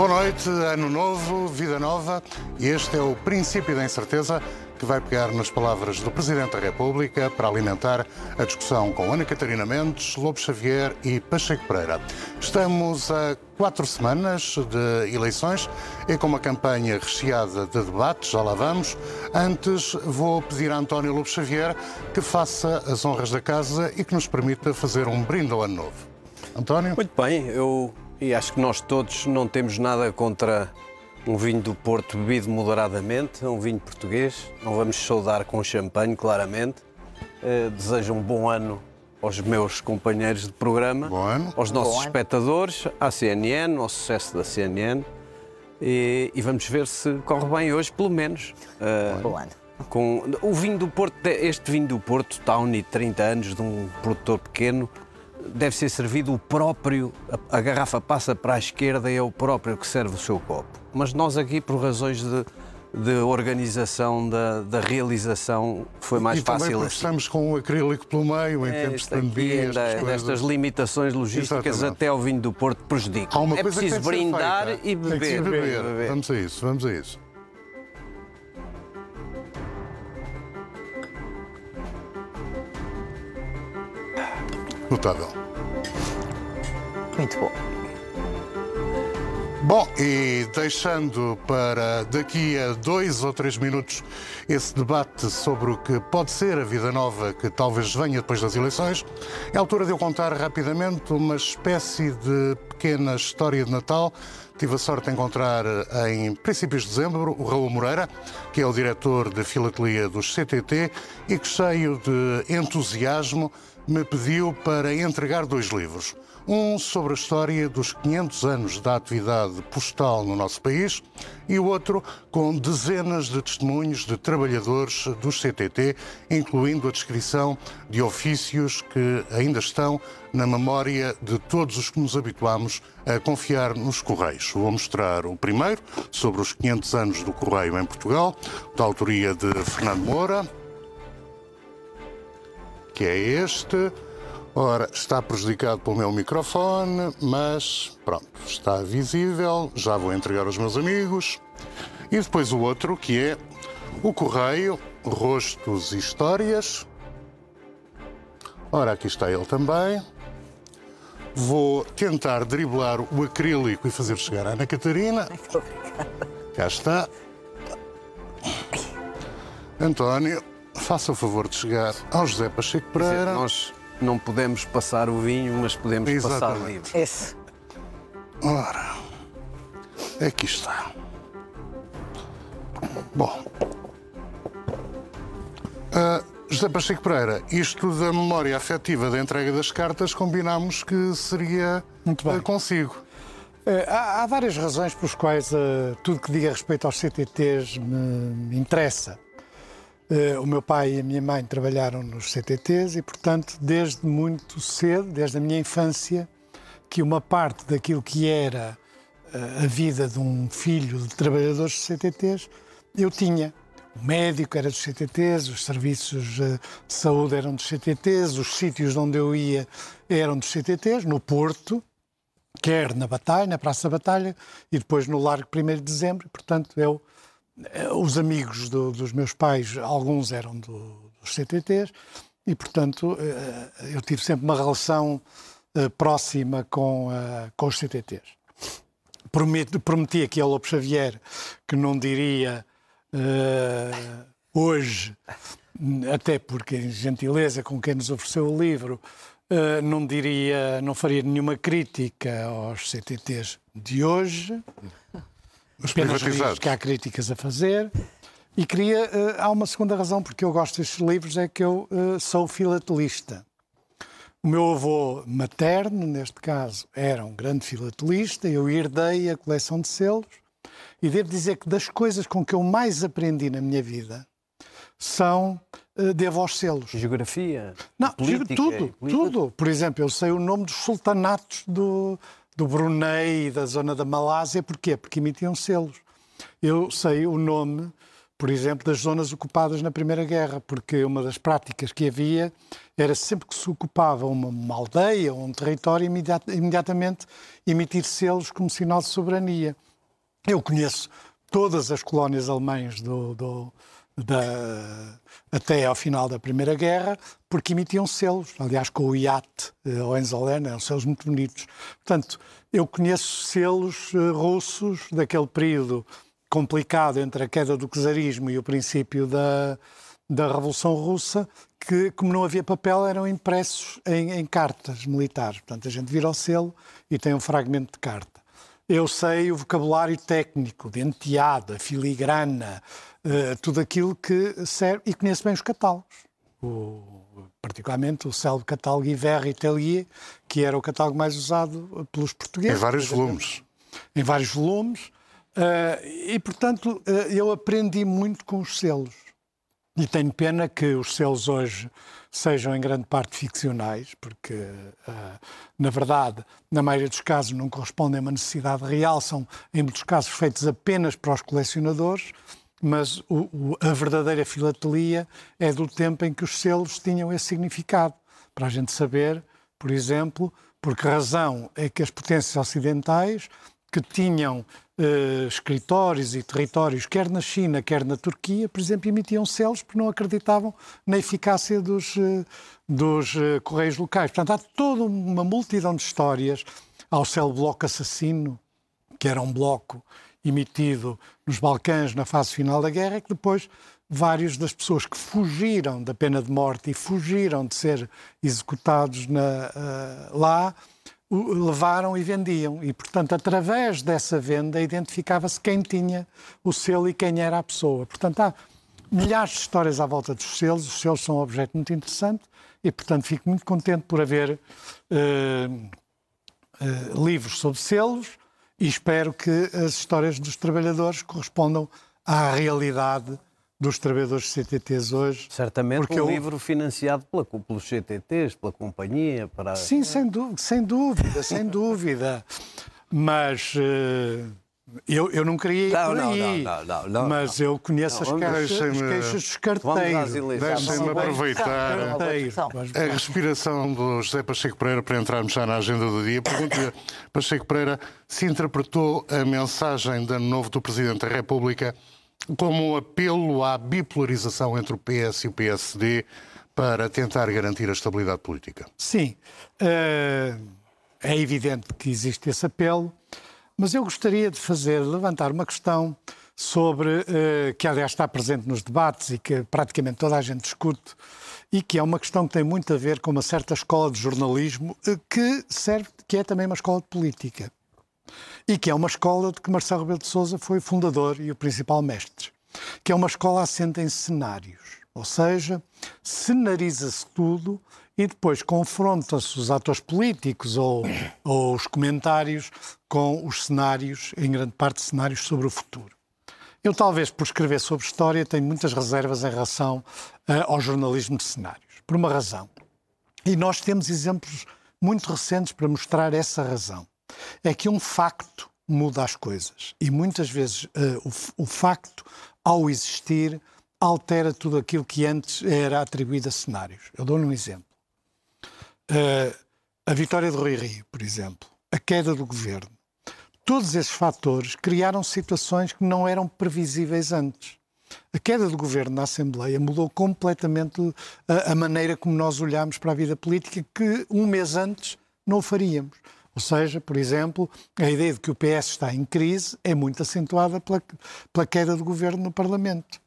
Boa noite, ano novo, vida nova. Este é o princípio da incerteza que vai pegar nas palavras do Presidente da República para alimentar a discussão com Ana Catarina Mendes, Lobo Xavier e Pacheco Pereira. Estamos a quatro semanas de eleições e com uma campanha recheada de debates, já lá vamos. Antes, vou pedir a António Lobo Xavier que faça as honras da casa e que nos permita fazer um brinde ao ano novo. António? Muito bem, eu e acho que nós todos não temos nada contra um vinho do Porto bebido moderadamente, um vinho português. Não vamos saudar com champanhe, claramente. Uh, desejo um bom ano aos meus companheiros de programa, Bom ano. aos nossos Bom ano. espectadores, à CNN, ao sucesso da CNN. E, e vamos ver se corre bem hoje, pelo menos. Uh, Bom ano. com o vinho do Porto, este vinho do Porto, Tawny, 30 anos, de um produtor pequeno, deve ser servido o próprio, a, garrafa passa para a esquerda e é o próprio que serve o seu copo. Mas nós aqui, por razões de, de organização da, da realização, foi mais e fácil assim. estamos com o acrílico pelo meio, em É, tempos de pandemia, ainda- estas coisas. limitações logísticas Exatamente. até ao vinho do Porto prejudicam. É preciso brindar e beber. beber. Vamos a isso, vamos a isso. Notável. Muito bom. Bom, e deixando para daqui a dois ou três minutos esse debate sobre o que pode ser a vida nova que talvez venha depois das eleições, é a altura de eu contar rapidamente uma espécie de pequena história de Natal. Tive a sorte de encontrar em princípios de dezembro o Raul Moreira, que é o diretor de filatelia dos CTT e que, cheio de entusiasmo, me pediu para entregar dois livros. Um sobre a história dos 500 anos da atividade postal no nosso país e o outro com dezenas de testemunhos de trabalhadores dos CTT, incluindo a descrição de ofícios que ainda estão na memória de todos os que nos habituamos a confiar nos Correios. Vou mostrar o primeiro, sobre os 500 anos do Correio em Portugal, da autoria de Fernando Moura que é este. Ora, está prejudicado pelo meu microfone, mas pronto, está visível. Já vou entregar aos meus amigos. E depois o outro, que é o Correio, Rostos e Histórias. Ora, aqui está ele também. Vou tentar driblar o acrílico e fazer chegar à Ana Catarina. Cá está. António, faça o favor de chegar ao José Pacheco Quer dizer, Pereira. Nós não podemos passar o vinho, mas podemos passar Exatamente. o livro. Esse. Ora, aqui está. Bom. Ah, José Pacheco Pereira, isto da memória afetiva da entrega das cartas, combinámos que seria Muito bem. ah, consigo. Eh, Há, há várias razões pelas quais eh, tudo que diga respeito aos CTTs me, me interessa. Eh, o meu pai e a minha mãe trabalharam nos CTTs e, portanto, desde muito cedo, desde a minha infância, que uma parte daquilo que era eh, a vida de um filho de trabalhadores dos CTTs, eu tinha. O médico era dos CTTs, os serviços eh, de saúde eram dos CTTs, os sítios onde eu ia eram dos CTTs, no Porto, quer na Batalha, na Praça da Batalha, e depois no Largo 1 de Dezembro. Portanto, eu, os amigos do- dos meus pais, alguns eram do- dos CTTs, e, portanto, eh, eu tive sempre uma relação eh, próxima com, eh, com os CTTs. Prometi, prometi aqui ao Lobo Xavier que não diria eh, hoje, até porque gentileza com quem nos ofereceu o livro, eh, não diria, não faria nenhuma crítica aos CTTs de hoje, Os apenas que há críticas a fazer. E queria, eh, há uma segunda razão porque eu gosto destes livros, é que eu eh, sou filatelista. O meu avô materno, neste caso, era um grande filatelista, eu herdei a coleção de selos e devo dizer que das coisas com que eu mais aprendi na minha vida são, eh, devo aos selos. Geografia, Não, política, tudo, política. tudo. Por exemplo, eu sei o nome dos sultanatos do, do Brunei e da zona da Malásia. Porquê? Porque emitiam selos. Eu sei o nome por exemplo, das zonas ocupadas na Primeira Guerra, porque uma das práticas que havia era sempre que se ocupava uma, uma aldeia ou um território, imediat, imediatamente emitir selos como sinal de soberania. Eu conheço todas as colónias alemãs do, do da, até ao final da Primeira Guerra, porque emitiam selos. Aliás, com o iate eh, Hohenzollern, eram selos muito bonitos. Portanto, eu conheço selos uh, russos daquele período complicado entre a queda do czarismo e o princípio da, da Revolução Russa, que, como não havia papel, eram impressos em, em cartas militares. Portanto, a gente vira o selo e tem um fragmento de carta. Eu sei o vocabulário técnico, de enteada, filigrana, uh, tudo aquilo que serve, e conheço bem os catálogos. O, particularmente o célebre catálogo Iver Italier, que era o catálogo mais usado pelos portugueses. Em vários volumes. Em vários volumes. Uh, e, portanto, uh, eu aprendi muito com os selos. E tenho pena que os selos hoje sejam em grande parte ficcionais, porque, uh, na verdade, na maioria dos casos não correspondem a uma necessidade real, são, em muitos casos, feitos apenas para os colecionadores, mas o, o, a verdadeira filatelia é do tempo em que os selos tinham esse significado, para a gente saber, por exemplo, por que razão é que as potências ocidentais que tinham uh, escritórios e territórios, quer na China, quer na Turquia, por exemplo, emitiam selos porque não acreditavam na eficácia dos, uh, dos uh, correios locais. Portanto, há toda uma multidão de histórias. Há o célebre bloco assassino, que era um bloco emitido nos Balcãs na fase final da guerra, que depois vários das pessoas que fugiram da pena de morte e fugiram de ser executados na, lá levaram e vendiam. E, portanto, através dessa venda, identificava-se quem tinha o selo e quem era a pessoa. Portanto, há milhares de histórias à volta dos selos. Os selos são um objeto muito interessante e, portanto, fico muito contente por haver uh, uh, livros sobre selos e espero que as histórias dos trabalhadores correspondam à realidade dos trabalhadores CTTs hoje. Certamente porque um eu... livro financiado pela, pelos CTTs, pela companhia. Para... Sim, sem, dúvida, sem dúvida, sem dúvida. Mas uh, eu, eu não queria ir não, por aí. Não, não, não, mas eu conheço as, queixas, as queixas dos carteiros. Deixem-me aproveitar a respiração do José Pacheco Pereira para entrarmos já na agenda do dia. Pergunto-lhe, Pacheco Pereira, se interpretou a mensagem de ano novo do Presidente da República como um apelo à bipolarização entre o PS e o PSD para tentar garantir a estabilidade política. Sim, eh, é evidente que existe esse apelo, mas eu gostaria de fazer, levantar uma questão sobre, eh, que aliás está presente nos debates e que praticamente toda a gente discute, e que é uma questão que tem muito a ver com uma certa escola de jornalismo eh, que serve, que é também uma escola de política e que é uma escola de que Marcelo Rebelo de Sousa foi fundador e o principal mestre, que é uma escola assente em cenários, ou seja, cenariza-se tudo e depois confronta-se os atores políticos ou, ou os comentários com os cenários, em grande parte cenários sobre o futuro. Eu, talvez, por escrever sobre história, tenho muitas reservas em relação uh, ao jornalismo de cenários, por uma razão. E nós temos exemplos muito recentes para mostrar essa razão é que um facto muda as coisas. E muitas vezes uh, o, o, facto, ao existir, altera tudo aquilo que antes era atribuído a cenários. Eu dou-lhe um exemplo. Uh, a vitória de Rui Rio, por exemplo, a queda do governo. Todos esses fatores criaram situações que não eram previsíveis antes. A queda do governo na Assembleia mudou completamente a, a maneira como nós olhamos para a vida política, que um mês antes não faríamos. Ou seja, por exemplo, a ideia de que o PS está em crise é muito acentuada pela, pela queda do governo no Parlamento.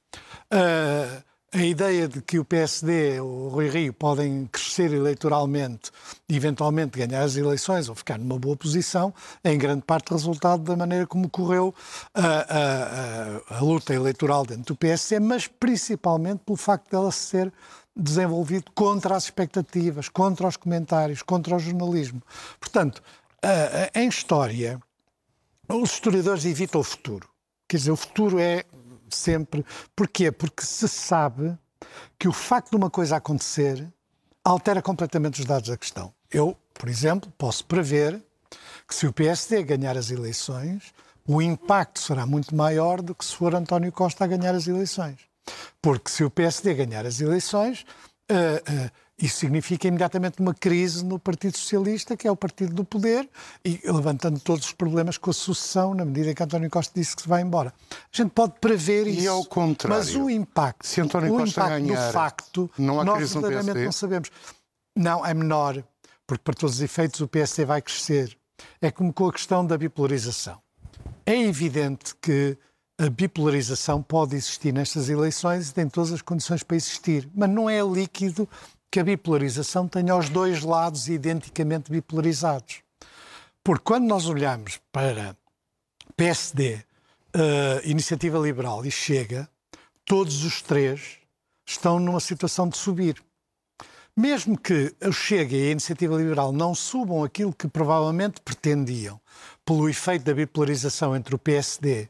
Uh, a ideia de que o PSD ou o Rui Rio podem crescer eleitoralmente e eventualmente ganhar as eleições ou ficar numa boa posição é em grande parte resultado da maneira como correu a, a, a, a luta eleitoral dentro do PSD, mas principalmente pelo facto dela ser desenvolvido contra as expectativas, contra os comentários, contra o jornalismo. Portanto, em história, os historiadores evitam o futuro. Quer dizer, o futuro é sempre. Porquê? Porque se sabe que o facto de uma coisa acontecer altera completamente os dados da questão. Eu, por exemplo, posso prever que se o PSD ganhar as eleições, o impacto será muito maior do que se for António Costa a ganhar as eleições. Porque se o PSD ganhar as eleições, uh, uh, isso significa imediatamente uma crise no Partido Socialista, que é o partido do poder, e levantando todos os problemas com a sucessão, na medida que António Costa disse que se vai embora. A gente pode prever isso. E ao contrário. Mas o impacto, se António o Costa impacto ganhar, do facto, não há nós verdadeiramente não sabemos. Não, é menor, porque para todos os efeitos o PSD vai crescer. É como com a questão da bipolarização. É evidente que a bipolarização pode existir nestas eleições e tem todas as condições para existir, mas não é líquido que a bipolarização tenha os dois lados identicamente bipolarizados. Porque quando nós olhamos para PSD, uh, Iniciativa Liberal e Chega, todos os três estão numa situação de subir. Mesmo que o Chega e a Iniciativa Liberal não subam aquilo que provavelmente pretendiam, pelo efeito da bipolarização entre o PSD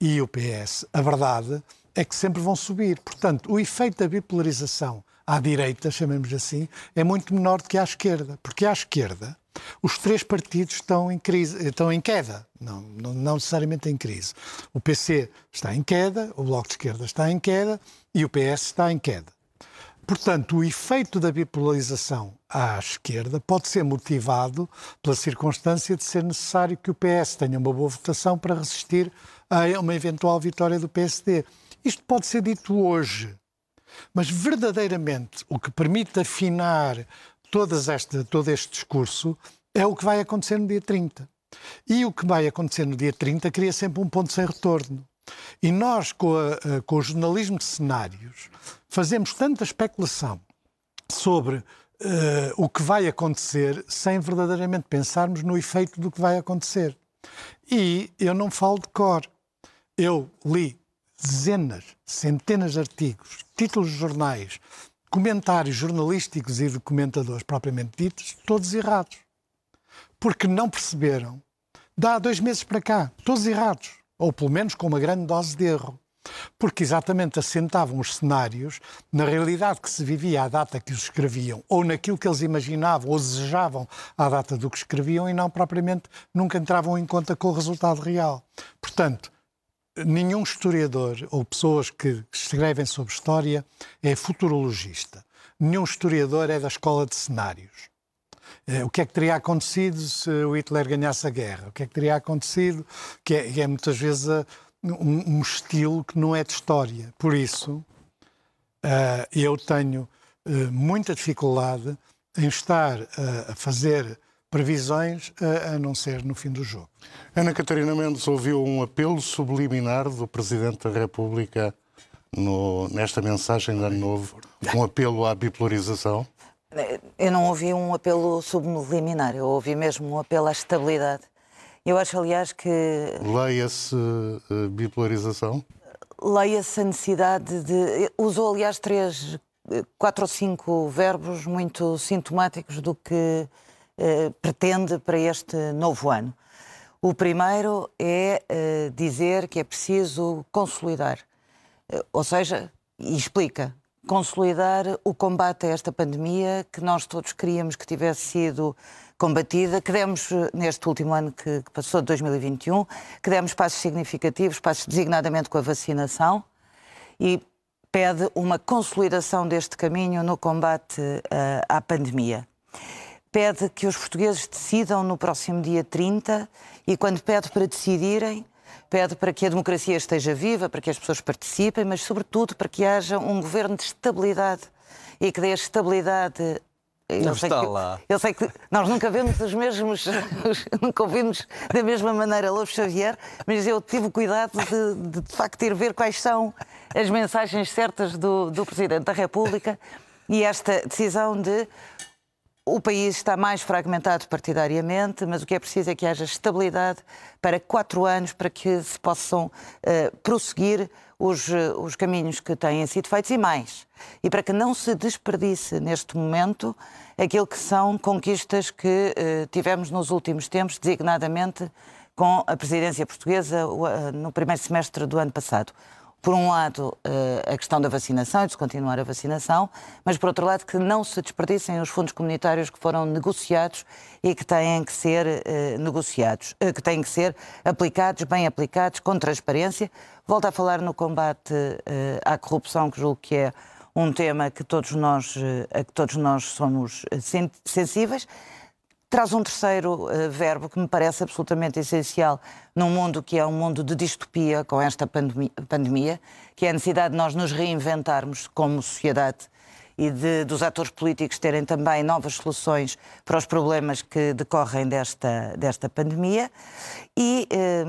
e o PS, a verdade é que sempre vão subir. Portanto, o efeito da bipolarização à direita, chamemos assim, é muito menor do que à esquerda. Porque à esquerda, os três partidos estão em crise, estão em queda, não, não, não, necessariamente em crise. O PC está em queda, o Bloco de Esquerda está em queda e o PS está em queda. Portanto, o efeito da bipolarização à esquerda pode ser motivado pela circunstância de ser necessário que o PS tenha uma boa votação para resistir a uma eventual vitória do PSD. Isto pode ser dito hoje, mas verdadeiramente o que permite afinar todo este discurso é o que vai acontecer no dia 30. E o que vai acontecer no dia 30 cria sempre um ponto sem retorno. E nós, com, a, com o jornalismo de cenários, fazemos tanta especulação sobre uh, o que vai acontecer sem verdadeiramente pensarmos no efeito do que vai acontecer. E eu não falo de cor. Eu li dezenas, centenas de artigos, títulos de jornais, comentários jornalísticos e documentadores propriamente ditos, todos errados. Porque não perceberam, dá dois meses para cá, todos errados, ou pelo menos com uma grande dose de erro. Porque exatamente assentavam os cenários na realidade que se vivia à data que os escreviam, ou naquilo que eles imaginavam ou desejavam à data do que escreviam, e não propriamente nunca entravam em conta com o resultado real. Portanto, nenhum historiador ou pessoas que escrevem sobre história é futurologista. Nenhum historiador é da escola de cenários. O que é que teria acontecido se o Hitler ganhasse a guerra? O que é que teria acontecido? Que é, é muitas vezes um, um, estilo que não é de história. Por isso, uh, eu tenho uh, muita dificuldade em estar uh, a fazer previsões a, não ser no fim do jogo. Ana Catarina Mendes ouviu um apelo subliminar do Presidente da República no, nesta mensagem de Ano Novo, um apelo à bipolarização? Eu não ouvi um apelo subliminar, eu ouvi mesmo um apelo à estabilidade. Eu acho, aliás, que. Leia-se uh, bipolarização? Leia-se a necessidade de. Usou, aliás, três, quatro ou cinco verbos muito sintomáticos do que eh, pretende para este novo ano. O primeiro é eh, dizer que é preciso consolidar, eh, ou seja, e explica, consolidar o combate a esta pandemia que nós todos queríamos que tivesse sido combatida, que demos neste último ano que, passou de 2021, que demos passos significativos, passos designadamente com a vacinação, e pede uma consolidação deste caminho no combate à pandemia pede que os portugueses decidam no próximo dia 30 e, quando pede para decidirem, pede para que a democracia esteja viva, para que as pessoas participem, mas, sobretudo, para que haja um governo de estabilidade e que dê estabilidade. Eu Não sei está que, lá. Eu sei que nós nunca vemos os mesmos, nunca ouvimos da mesma maneira Lobo Xavier, mas eu tive o cuidado de, de, de facto, ir ver quais são as mensagens certas do, do Presidente da República e esta decisão de o país está mais fragmentado partidariamente, mas o que é preciso é que haja estabilidade para quatro anos para que se possam uh, prosseguir os, uh, os caminhos que têm sido feitos e mais. E para que não se desperdice neste momento aquilo que são conquistas que uh, tivemos nos últimos tempos, designadamente com a presidência portuguesa no primeiro semestre do ano passado. Por um lado, a questão da vacinação e de continuar a vacinação, mas por outro lado, que não se desperdicem os fundos comunitários que foram negociados e que têm que ser negociados, que têm que ser aplicados, bem aplicados, com transparência. Volto a falar no combate à corrupção, que julgo que é um tema que todos nós, a que todos nós somos sensíveis traz um terceiro uh, verbo que me parece absolutamente essencial num mundo que é um mundo de distopia com esta pandemia, pandemia que é a necessidade de nós nos reinventarmos como sociedade e de, dos atores políticos terem também novas soluções para os problemas que decorrem desta, desta pandemia. E eh,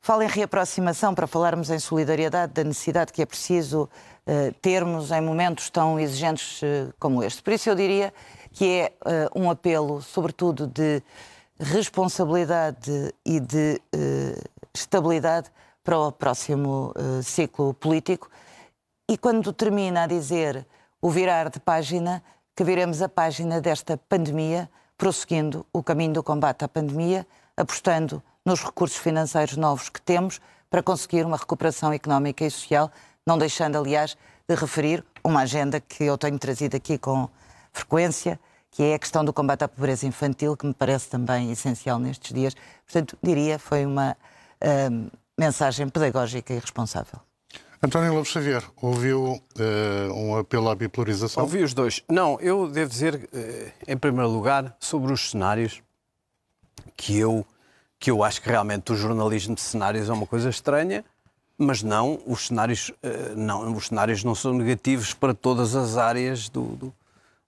falo em reaproximação para falarmos em solidariedade, da necessidade que é preciso eh, termos em momentos tão exigentes eh, como este. Por isso eu diria que é uh, um apelo, sobretudo, de responsabilidade e de uh, estabilidade para o próximo uh, ciclo político. E quando termina a dizer o virar de página, que viremos a página desta pandemia, prosseguindo o caminho do combate à pandemia, apostando nos recursos financeiros novos que temos para conseguir uma recuperação económica e social, não deixando, aliás, de referir uma agenda que eu tenho trazido aqui com frequência, que é a questão do combate à pobreza infantil, que me parece também essencial nestes dias. Portanto, diria, foi uma uh, mensagem pedagógica e responsável. António Lopes Xavier, ouviu uh, um apelo à bipolarização? Ouvi os dois. Não, eu devo dizer, uh, em primeiro lugar, sobre os cenários, que eu, que eu acho que realmente o jornalismo de cenários é uma coisa estranha, mas não, os cenários, uh, não, os cenários não são negativos para todas as áreas do, do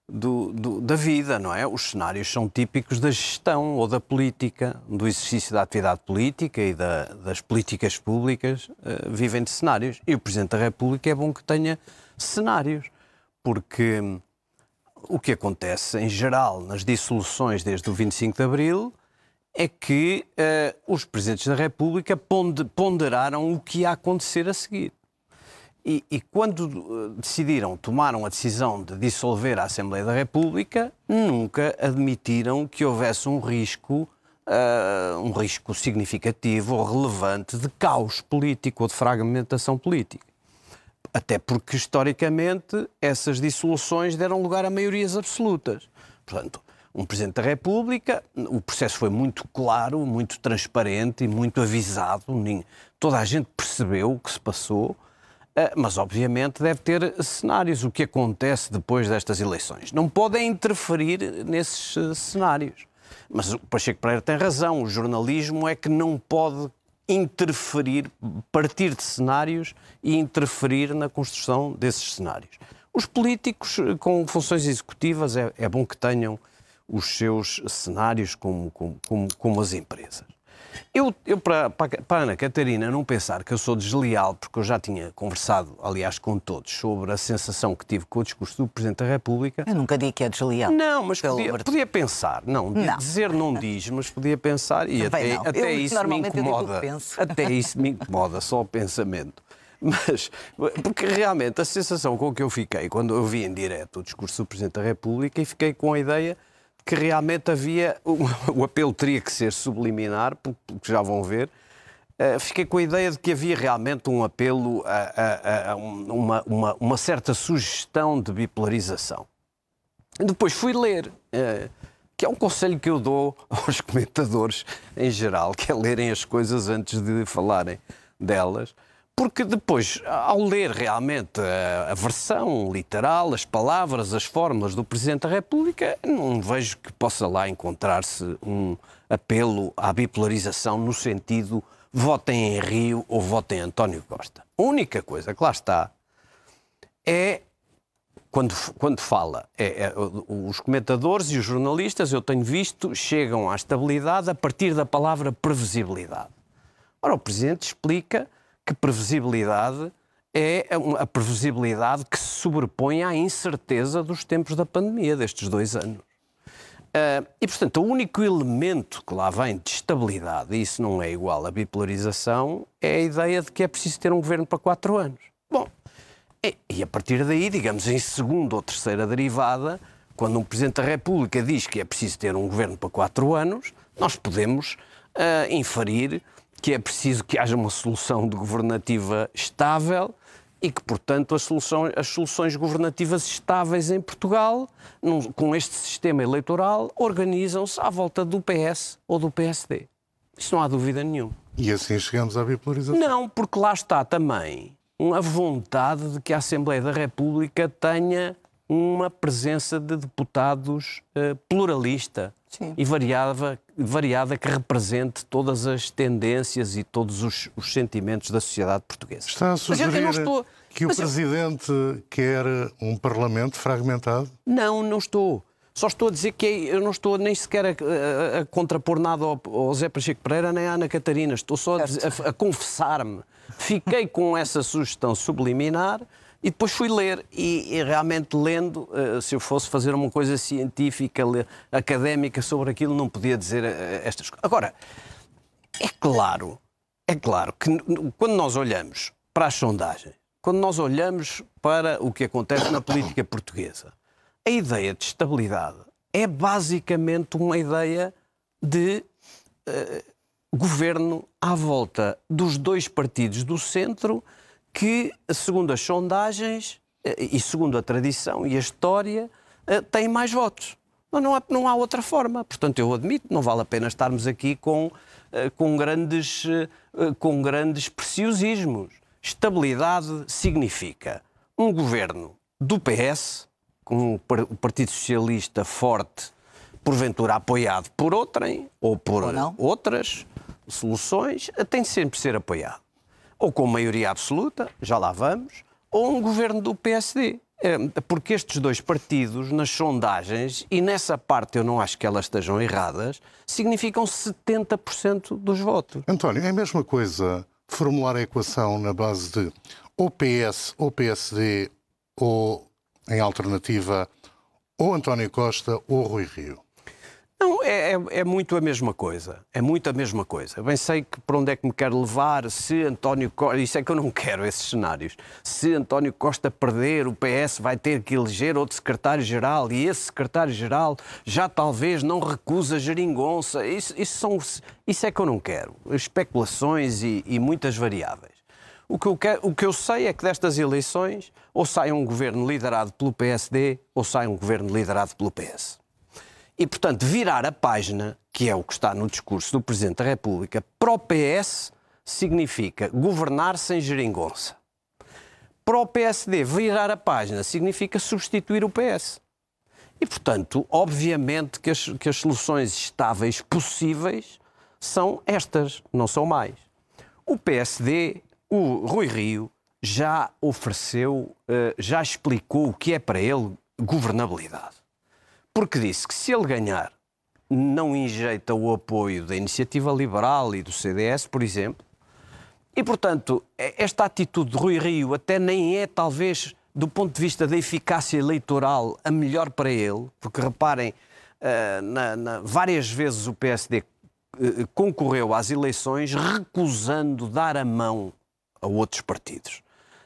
do, do, da vida, não é? Os cenários são típicos da gestão ou da política, do exercício da atividade política e da, das políticas públicas uh, vivem de cenários. E o Presidente da República é bom que tenha cenários, porque hum, o que acontece em geral nas dissoluções desde o 25 de Abril é que uh, os Presidentes da República ponderaram o que ia acontecer a seguir. E, e, quando eh, decidiram, tomaram a decisão de dissolver a Assembleia da República, nunca admitiram que houvesse um risco, uh, um risco significativo ou relevante de caos político ou de fragmentação política. Até porque, historicamente, essas dissoluções deram lugar a maiorias absolutas. Portanto, um Presidente da República, o processo foi muito claro, muito transparente e muito avisado. Toda a gente percebeu o que se passou. Ah, mas, obviamente, deve ter cenários. O que acontece depois destas eleições? Não podem interferir nesses ah, cenários. Mas o Pacheco Pereira tem razão. O jornalismo é que não pode interferir, partir de cenários e interferir na construção desses cenários. Os políticos com funções executivas é, é bom que tenham os seus cenários como, como, como, como as empresas. Eu, eu para, para, a Ana Catarina não pensar que eu sou desleal, porque eu já tinha conversado, aliás, com todos, sobre a sensação que tive com o discurso do Presidente da República. Eu nunca digo que é desleal. Não, mas podia, podia, pensar. Não, não, dizer não diz, mas podia pensar. E até, até isso me incomoda. Até isso me incomoda, só o pensamento. Mas, porque realmente a sensação com que eu fiquei quando eu vi em direto o discurso do Presidente da República e fiquei com a ideia que realmente havia. O apelo teria que ser subliminar, porque já vão ver. Uh, fiquei com a ideia de que havia realmente um apelo a, a, a uma, uma, uma, certa sugestão de bipolarização. Depois fui ler, uh, que é um conselho que eu dou aos comentadores em geral, que é lerem as coisas antes de falarem delas porque depois, ao ler realmente a, versão literal, as palavras, as fórmulas do Presidente da República, não vejo que possa lá encontrar-se um apelo à bipolarização no sentido votem em Rio ou votem em António Costa. A única coisa que lá está é quando, quando fala, é, é, os comentadores e os jornalistas, eu tenho visto, chegam à estabilidade a partir da palavra previsibilidade. Ora, o Presidente explica que previsibilidade é a previsibilidade que se sobrepõe à incerteza dos tempos da pandemia, destes dois anos. Uh, e, portanto, o único elemento que lá vem de estabilidade, e isso não é igual à bipolarização, é a ideia de que é preciso ter um governo para quatro anos. Bom, e, e a partir daí, digamos, em segunda ou terceira derivada, quando um Presidente da República diz que é preciso ter um governo para quatro anos, nós podemos uh, inferir que é preciso que haja uma solução governativa estável e que, portanto, as soluções, as soluções governativas estáveis em Portugal, num, com este sistema eleitoral, organizam-se à volta do PS ou do PSD. Isso não há dúvida nenhuma. E assim chegamos à bipolarização? Não, porque lá está também a vontade de que a Assembleia da República tenha uma presença de deputados uh, pluralista Sim. e variada, variada que represente todas as tendências e todos os, os sentimentos da sociedade portuguesa. Está a sugerir estou... que o Presidente eu... quer um Parlamento fragmentado? Não, não estou. Só estou a dizer que é, eu não estou nem sequer a, a, a contrapor nada ao, ao Zé Pacheco Pereira nem à Ana Catarina. Estou só a, a confessar-me. Fiquei com essa sugestão subliminar e depois fui ler, e, e realmente lendo, uh, se eu fosse fazer uma coisa científica, académica sobre aquilo, não podia dizer uh, estas coisas. Agora, é claro, é claro que quando nós olhamos para as sondagens, quando nós olhamos para o que acontece na política portuguesa, a ideia de estabilidade é basicamente uma ideia de uh, governo à volta dos dois partidos do centro que, segundo as sondagens eh, e segundo a tradição e a história, eh, têm mais votos. Não há, não há outra forma. Portanto, eu admito, não vale a pena estarmos aqui com, eh, com, grandes, com grandes preciosismos. Estabilidade significa um governo do PS, com o Partido Socialista forte, porventura apoiado por outrem ou por ou outras soluções, tem de sempre ser apoiado ou com maioria absoluta, já lá vamos, ou um governo do PSD. É, porque estes dois partidos, nas sondagens, e nessa parte eu não acho que elas estejam erradas, significam 70% dos votos. António, é a mesma coisa formular a equação na base de ou PS ou PSD ou, em alternativa, ou António Costa ou Rui Rio? Não, é, é, é, muito a mesma coisa. É muito a mesma coisa. Eu bem sei que para onde é que me quer levar, se António Costa. Isso é que eu não quero, esses cenários. Se António Costa perder, o PS vai ter que eleger outro secretário-geral e esse secretário-geral já talvez não recusa geringonça. Isso, isso, são, isso é que eu não quero. Especulações e, e muitas variáveis. O que, eu quero, o que eu sei é que destas eleições ou sai um governo liderado pelo PSD ou sai um governo liderado pelo PS. E, portanto, virar a página, que é o que está no discurso do Presidente da República, para o PS significa governar sem geringonça. Para o PSD, virar a página significa substituir o PS. E, portanto, obviamente que as, que as soluções estáveis possíveis são estas, não são mais. O PSD, o Rui Rio, já ofereceu, eh, já explicou o que é para ele governabilidade porque disse que se ele ganhar, não injeita o apoio da Iniciativa Liberal e do CDS, por exemplo. E, portanto, esta atitude de Rui Rio até nem é, talvez, do ponto de vista da eficácia eleitoral, a melhor para ele, porque reparem, uh, na, na, várias vezes o PSD uh, eh, concorreu às eleições recusando dar a mão a outros partidos,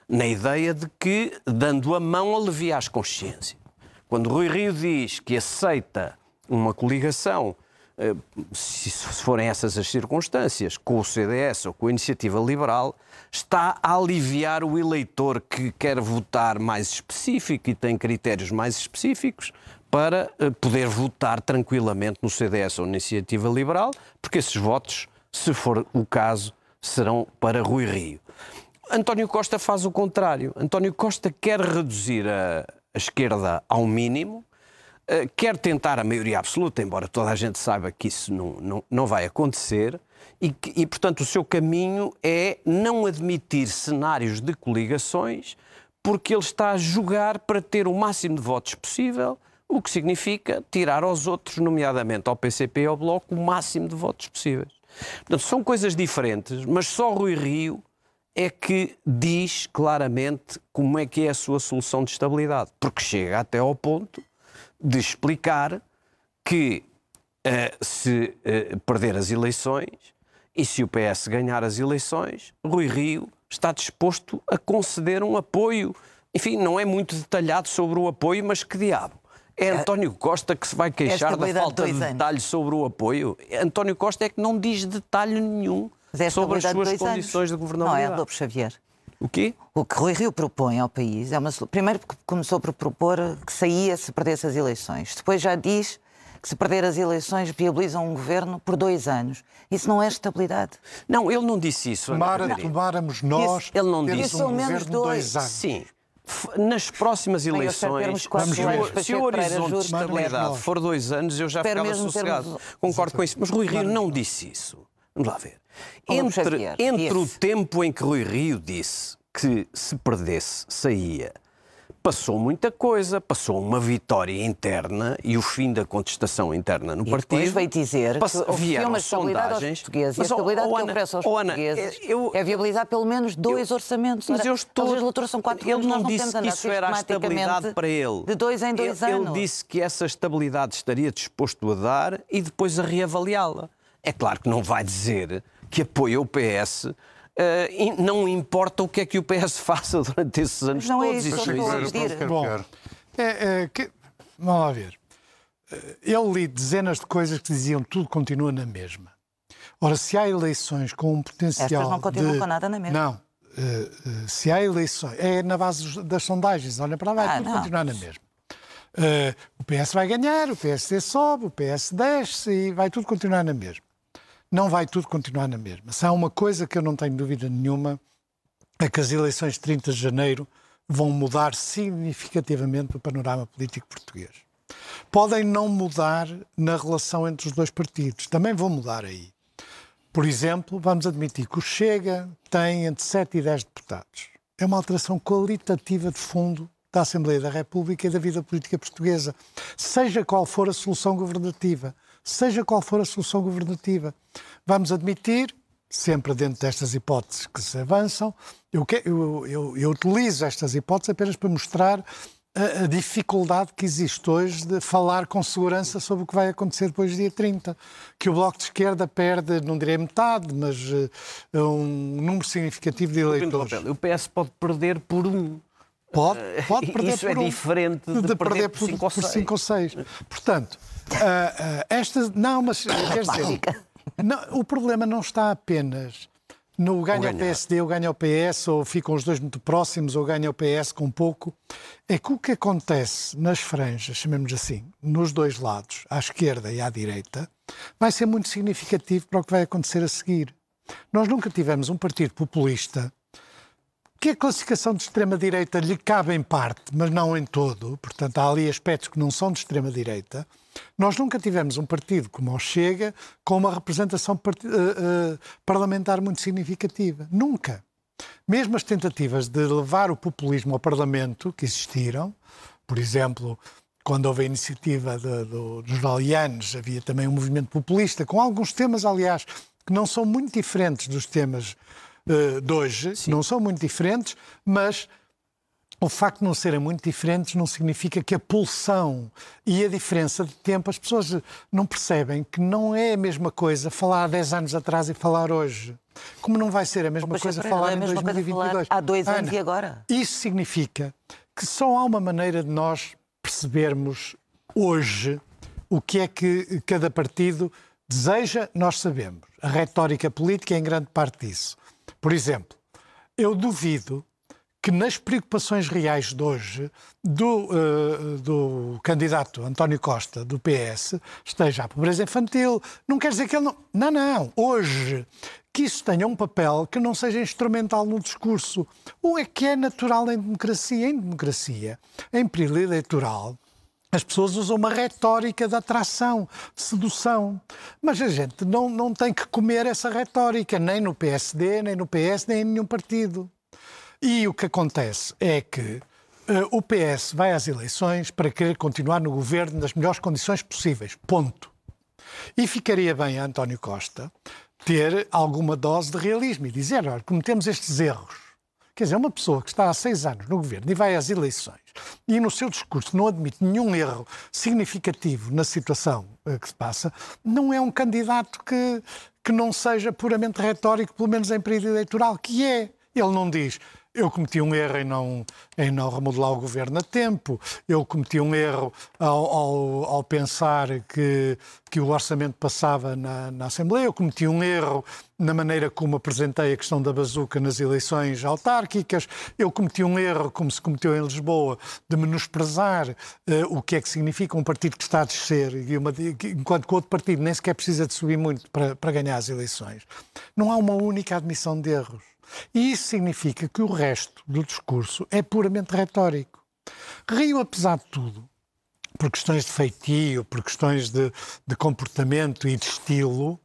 na ideia de que, dando a mão, alivia as consciências. Quando Rui Rio diz que aceita uma coligação, eh, se forem essas as circunstâncias, com o CDS ou com a Iniciativa Liberal, está a aliviar o eleitor que quer votar mais específico e tem critérios mais específicos para eh, poder votar tranquilamente no CDS ou na Iniciativa Liberal, porque esses votos, se for o caso, serão para Rui Rio. António Costa faz o contrário. António Costa quer reduzir a, a esquerda ao mínimo, eh, quer tentar a maioria absoluta, embora toda a gente saiba que isso não, não, não vai acontecer, e, e, portanto, o seu caminho é não admitir cenários de coligações, porque ele está a jogar para ter o máximo de votos possível, o que significa tirar aos outros, nomeadamente ao PCP e ao Bloco, o máximo de votos possíveis. Portanto, são coisas diferentes, mas só Rui Rio é que diz claramente como é que é a sua solução de estabilidade, porque chega até ao ponto de explicar que uh, se uh, perder as eleições e se o PS ganhar as eleições, Rui Rio está disposto a conceder um apoio. Enfim, não é muito detalhado sobre o apoio, mas que diabo. É António Costa que se vai queixar da falta de detalhes sobre o apoio. António Costa é que não diz detalhe nenhum é sobre as suas dois condições anos. de Não é governabilidade. Lobo Xavier. O quê? O que Rui Rio propõe ao país é uma. Primeiro, porque começou por propor que saía se perdesse as eleições. Depois já diz que se perder as eleições viabiliza um governo por dois anos. Isso não é estabilidade. Não, ele não disse isso. Tomara, tomáramos nós Ele não disse. um menos dois. dois anos. Sim. Nas próximas eleições, se, anos. o, se o horizonte de estabilidade for dois anos, eu já Espero ficava sossegado. termos- Concordo com isso. Mas Rui Rio não disse isso. Vamos lá ver. Entre, entre o tempo em que Rui Rio disse que se perdesse, saía, passou muita coisa, passou uma vitória interna e o fim da contestação interna no E partido. depois veio dizer Passa- que vieram uma sondagens. portugueses. Mas, e a oh, estabilidade oh, que oferece aos oh, Ana, portugueses eu- é viabilizar pelo menos dois orçamentos. Mas Ora, eu estou... A legislatura são quatro Ele anos, não não disse que isso era a estabilidade para ele. De dois em dois ele, anos. Ele disse que essa estabilidade estaria disposto a dar e depois a reavaliá-la. É claro que não vai dizer que apoia o PS. eh, e não importa o que é que o PS faça durante esses anos não é todos. isso que Isso eu não. Quer Bom, é, é, que- vamos lá ver. Eh, Eu li dezenas de coisas que diziam tudo continua na mesma. Ora, se há eleições com um potencial. Estas não continuam de- com nada na mesma. Não. Eh, eh, se há eleições. É na base das sondagens. Olha para lá, vai Ah, tudo não. continuar na mesma. Eh, o PS vai ganhar, o PSD sobe, o PS desce e vai tudo continuar na mesma. Não vai tudo continuar na mesma. Se há uma coisa que eu não tenho dúvida nenhuma, é que as eleições de 30 de janeiro vão mudar significativamente o panorama político português. Podem não mudar na relação entre os dois partidos, também vão mudar aí. Por exemplo, vamos admitir que o Chega tem entre 7 e 10 deputados. É uma alteração qualitativa de fundo da Assembleia da República e da vida política portuguesa. Seja qual for a solução governativa, seja qual for a solução governativa. Vamos admitir, sempre dentro destas hipóteses que se avançam, eu, que- eu- eu- eu utilizo estas hipóteses apenas para mostrar a, a dificuldade que existe hoje de falar com segurança sobre o que vai acontecer depois do dia 30. Que o Bloco de Esquerda perde, não direi metade, mas eh, um número significativo de eleitores. O PS pode perder por um. Pode, pode perder Isso por é um, diferente de perder por cinco ou por cinco ou seis. Portanto, ah, esta. Não, mas quer dizer, não, o problema não está apenas no ganha o. PSD ou ganha o PS, ou ficam os dois muito próximos, ou ganha o PS com pouco. É que o que acontece nas franjas, chamemos assim, nos dois lados, à esquerda e à direita, vai ser muito significativo para o que vai acontecer a seguir. Nós nunca tivemos um partido populista que a classificação de extrema-direita lhe cabe em parte, mas não em todo, portanto há ali aspectos que não são de extrema-direita, nós nunca tivemos um partido como o Chega com uma representação eh, eh, parlamentar muito significativa. Nunca. Mesmo as tentativas de levar o populismo ao Parlamento, que existiram, por exemplo, quando houve a iniciativa de- do- dos Valianos, havia também um movimento populista, com alguns temas, aliás, que não são muito diferentes dos temas eh, de hoje, não são muito diferentes, mas o facto de não serem muito diferentes não significa que a pulsão e a diferença de tempo, as pessoas não percebem que não é a mesma coisa falar há 10 anos atrás e falar hoje. Como não vai ser a mesma Pois é, coisa Pereira, falar é em mesma coisa 2022. falar há dois anos Ana, e agora? Isso significa que só há uma maneira de nós percebermos hoje o que é que cada partido deseja, nós sabemos. A retórica política é em grande parte disso. Por exemplo, eu duvido que nas preocupações reais de hoje do, eh, do candidato António Costa, do PS, esteja a pobreza infantil. Não quer dizer que ele não. Não, não. Hoje, que isso tenha um papel que não seja instrumental no discurso. Ou é que é natural em democracia? Em democracia, em período eleitoral, as pessoas usam uma retórica de atração, de sedução. Mas a gente não, não tem que comer essa retórica, nem no PSD, nem no PS, nem em nenhum partido. E o que acontece é que eh, o PS vai às eleições para querer continuar no governo nas melhores condições possíveis. Ponto. E ficaria bem a António Costa ter alguma dose de realismo e dizer: olha, cometemos estes erros. Quer dizer, uma pessoa que está há seis anos no governo e vai às eleições e no seu discurso não admite nenhum erro significativo na situação eh, que se passa, não é um candidato que, que não seja puramente retórico, pelo menos em período eleitoral, que é. Ele não diz eu cometi um erro em não, em não remodelar o governo a tempo, eu cometi um erro ao, ao, ao pensar que, que o orçamento passava na, na, Assembleia, eu cometi um erro na maneira como apresentei a questão da bazuca nas eleições autárquicas, eu cometi um erro, como se cometeu em Lisboa, de menosprezar uh, o que é que significa um partido que está a descer, e uma, enquanto que outro partido nem sequer precisa de subir muito para, para ganhar as eleições. Não há uma única admissão de erros. E isso significa que o resto do discurso é puramente retórico. Rio, apesar de tudo, por questões de feitio, por questões de, de comportamento e de estilo,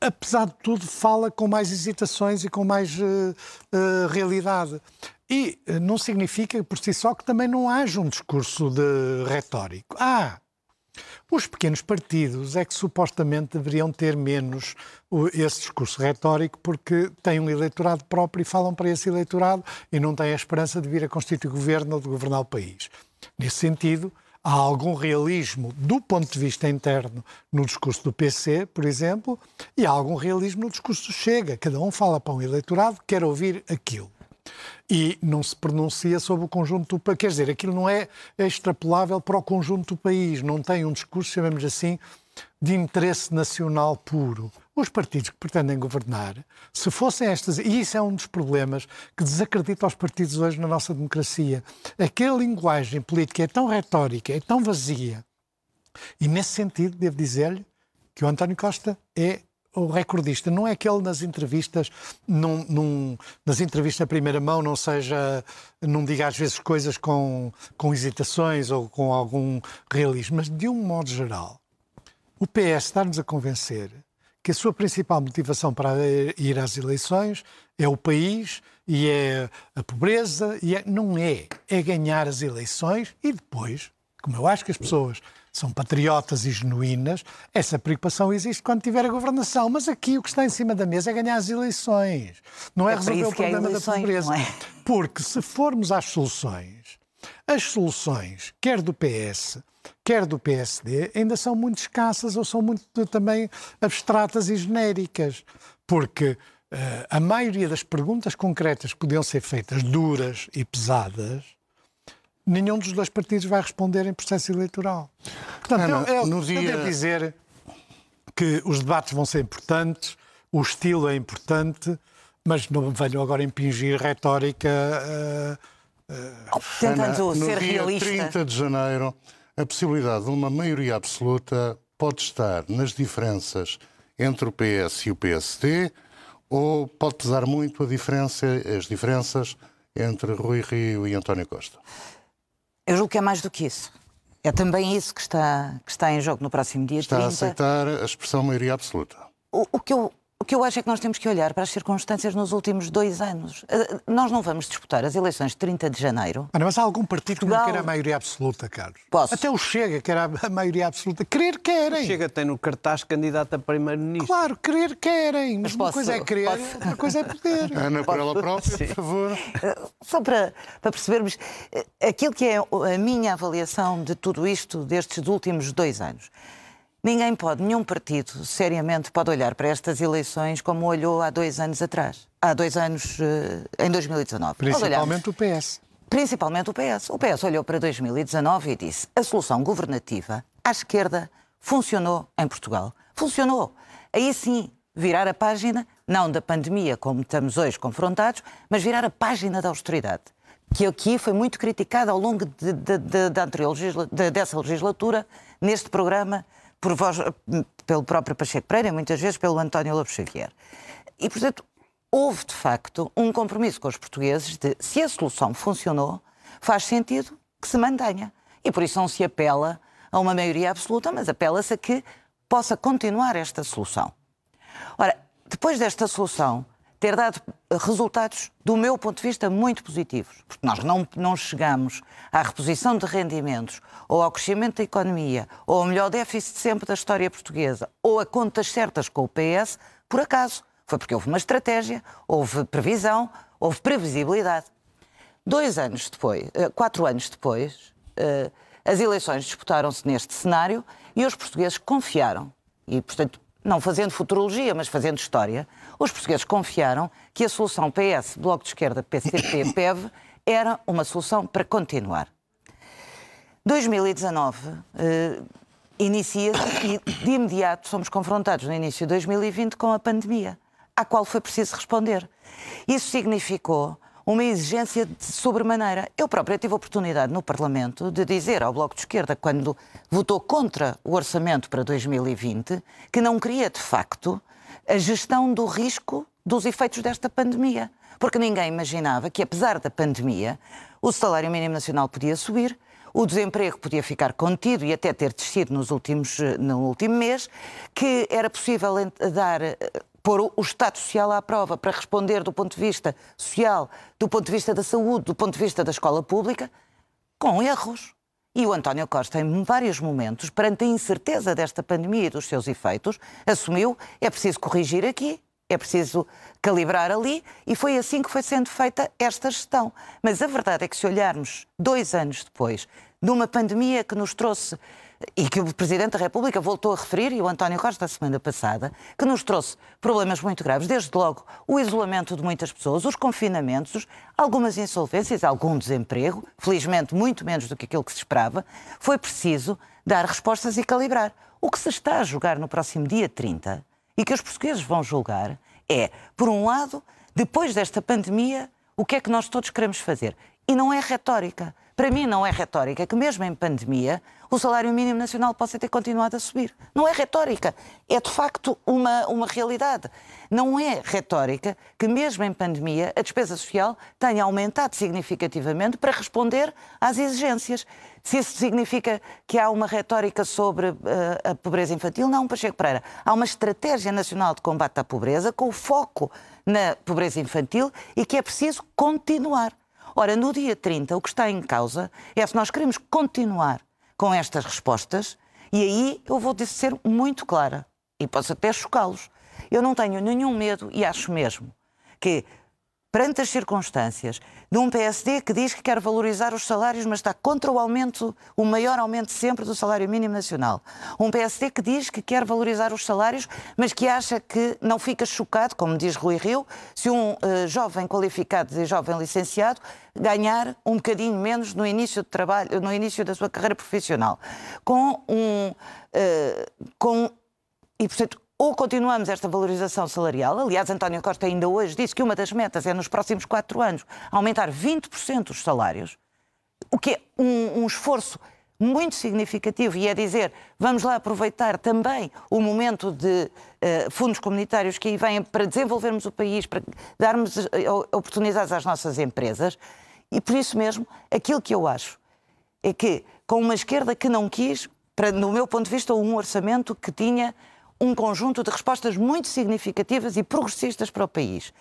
apesar de tudo, fala com mais hesitações e com mais uh, uh, realidade. E uh, não significa por si só que também não haja um discurso de retórico. Ah, os pequenos partidos é que supostamente deveriam ter menos esse discurso retórico porque têm um eleitorado próprio e falam para esse eleitorado e não têm a esperança de vir a constituir governo ou de governar o país. Nesse sentido, há algum realismo do ponto de vista interno no discurso do PC, por exemplo, e há algum realismo no discurso do Chega. Cada um fala para um eleitorado que quer ouvir aquilo e não se pronuncia sobre o conjunto do país. Quer dizer, aquilo não é extrapolável para o conjunto do país, não tem um discurso, chamemos assim, de interesse nacional puro. Os partidos que pretendem governar, se fossem estas, e isso é um dos problemas que desacredita os partidos hoje na nossa democracia, aquela linguagem política é tão retórica, é tão vazia. E nesse sentido, devo dizer-lhe que o António Costa é o recordista. Não é que ele nas entrevistas, num, num, nas entrevistas na primeira mão, não seja, não diga às vezes coisas com, com hesitações ou com algum realismo, mas de um modo geral, o PS está-nos a convencer que a sua principal motivação para ir às eleições é o país e é a pobreza, e é, não é, é ganhar as eleições e depois, como eu acho que as pessoas são patriotas e genuínas, essa preocupação existe quando tiver a governação. Mas aqui o que está em cima da mesa é ganhar as eleições. Não é, é resolver o é problema é da pobreza. É? Porque se formos às soluções, as soluções, quer do PS, quer do PSD, ainda são muito escassas ou são muito também abstratas e genéricas. Porque uh, a maioria das perguntas concretas que podiam ser feitas, duras e pesadas, nenhum dos dois partidos vai responder em processo eleitoral. Portanto, Ana, eu, eu, no dia... eu devo dizer que os debates vão ser importantes, o estilo é importante, mas não venham agora impingir retórica. Uh, uh, Tentando Ana, ser realista. No dia 30 de janeiro, a possibilidade de uma maioria absoluta pode estar nas diferenças entre o PS e o PSD ou pode pesar muito a diferença, as diferenças entre Rui Rio e António Costa? Eu julgo que é mais do que isso. É também isso que está, que está em jogo no próximo dia está 30. Está a aceitar a expressão maioria absoluta. O, o que eu que eu acho é que nós temos que olhar para as circunstâncias nos últimos dois anos. Eh, nós não vamos disputar as eleições de 30 de janeiro. Ana, mas há algum partido que não quer a maioria absoluta, Carlos? Posso. Até o Chega quer a maioria absoluta. Querer querem. O Chega tem no cartaz candidato a primeiro-ministro. Claro, querer querem. Mas, mas uma coisa é querer, posso... outra coisa é poder. Ana, por ela própria, Sim. por favor. Eh, só para, para percebermos eh, aquilo que é a minha avaliação de tudo isto destes últimos dois anos. Ninguém pode, nenhum partido, seriamente, pode olhar para estas eleições como olhou há dois anos atrás. Há dois anos, eh, em 2019. Principalmente o PS. Principalmente o PS. O PS olhou para 2019 e disse: a solução governativa à esquerda funcionou em Portugal. Funcionou. Aí sim, virar a página, não da pandemia, como estamos hoje confrontados, mas virar a página da austeridade que aqui foi muito criticada ao longo de, de, de, anterior dessa legislatura, neste programa por voz, pelo próprio Pacheco Pereira, muitas vezes pelo António Lopes Xavier. E, portanto, houve de facto um compromisso com os portugueses de, se a solução funcionou, faz sentido que se mantenha. E por isso não se apela a uma maioria absoluta, mas apela-se a que possa continuar esta solução. Ora, depois desta solução, ter dado resultados, do meu ponto de vista, muito positivos. Porque nós não, não chegamos à reposição de rendimentos, ou ao crescimento da economia, ou ao melhor déficit sempre da história portuguesa, ou a contas certas com o PS, por acaso. Foi porque houve uma estratégia, houve previsão, houve previsibilidade. Dois anos depois, eh, quatro anos depois, eh, as eleições disputaram-se neste cenário e os portugueses confiaram. E, portanto, não fazendo futurologia, mas fazendo história, os portugueses confiaram que a solução PS, Bloco de Esquerda, PCP, PEV, era uma solução para continuar. 2019 eh, inicia-se e de imediato somos confrontados no início de 2020 com a pandemia, à qual foi preciso responder. Isso significou uma exigência de sobremaneira. Eu própria tive a oportunidade no Parlamento de dizer ao Bloco de Esquerda, quando votou contra o orçamento para 2020, que não queria de facto a gestão do risco dos efeitos desta pandemia. Porque ninguém imaginava que, apesar da pandemia, o salário mínimo nacional podia subir, o desemprego podia ficar contido e até ter descido nos últimos, no último mês, que era possível dar pôr o Estado Social à prova para responder do ponto de vista social, do ponto de vista da saúde, do ponto de vista da escola pública, com erros. E o António Costa, em vários momentos, perante a incerteza desta pandemia e dos seus efeitos, assumiu é preciso corrigir aqui, é preciso calibrar ali, e foi assim que foi sendo feita esta gestão. Mas a verdade é que, se olharmos dois anos depois, numa pandemia que nos trouxe e que o Presidente da República voltou a referir, e o António Costa a semana passada, que nos trouxe problemas muito graves, desde logo o isolamento de muitas pessoas, os confinamentos, algumas insolvências, algum desemprego, felizmente muito menos do que aquilo que se esperava, foi preciso dar respostas e calibrar. O que se está a julgar no próximo dia 30 e que os portugueses vão julgar é, por um lado, depois desta pandemia, o que é que nós todos queremos fazer? E não é retórica. Para mim, não é retórica que, mesmo em pandemia, o salário mínimo nacional possa ter continuado a subir. Não é retórica, é de facto uma, uma realidade. Não é retórica que, mesmo em pandemia, a despesa social tenha aumentado significativamente para responder às exigências. Se isso significa que há uma retórica sobre uh, a pobreza infantil, não, Pacheco Pereira. Há uma estratégia nacional de combate à pobreza com foco na pobreza infantil e que é preciso continuar. Ora, no dia 30, o que está em causa é se nós queremos continuar com estas respostas, e aí eu vou ser muito clara, e posso até chocá-los. Eu não tenho nenhum medo e acho mesmo que perante as circunstâncias de um PSD que diz que quer valorizar os salários, mas está contra o aumento, o maior aumento sempre do salário mínimo nacional. Um PSD que diz que quer valorizar os salários, mas que acha que não fica chocado, como diz Rui Rio, se um uh, jovem qualificado e jovem licenciado ganhar um bocadinho menos no início de trabalho, no início da sua carreira profissional. Com um uh, com e portanto ou continuamos esta valorização salarial, aliás, António Costa ainda hoje disse que uma das metas é nos próximos quatro anos aumentar 20% os salários, o que é um, um, esforço muito significativo. E é dizer, vamos lá aproveitar também o momento de uh, fundos comunitários que aí vêm para desenvolvermos o país, para darmos uh, oportunidades às nossas empresas. E por isso mesmo, aquilo que eu acho é que com uma esquerda que não quis, para, no meu ponto de vista, um orçamento que tinha um conjunto de respostas muito significativas e progressistas para o país.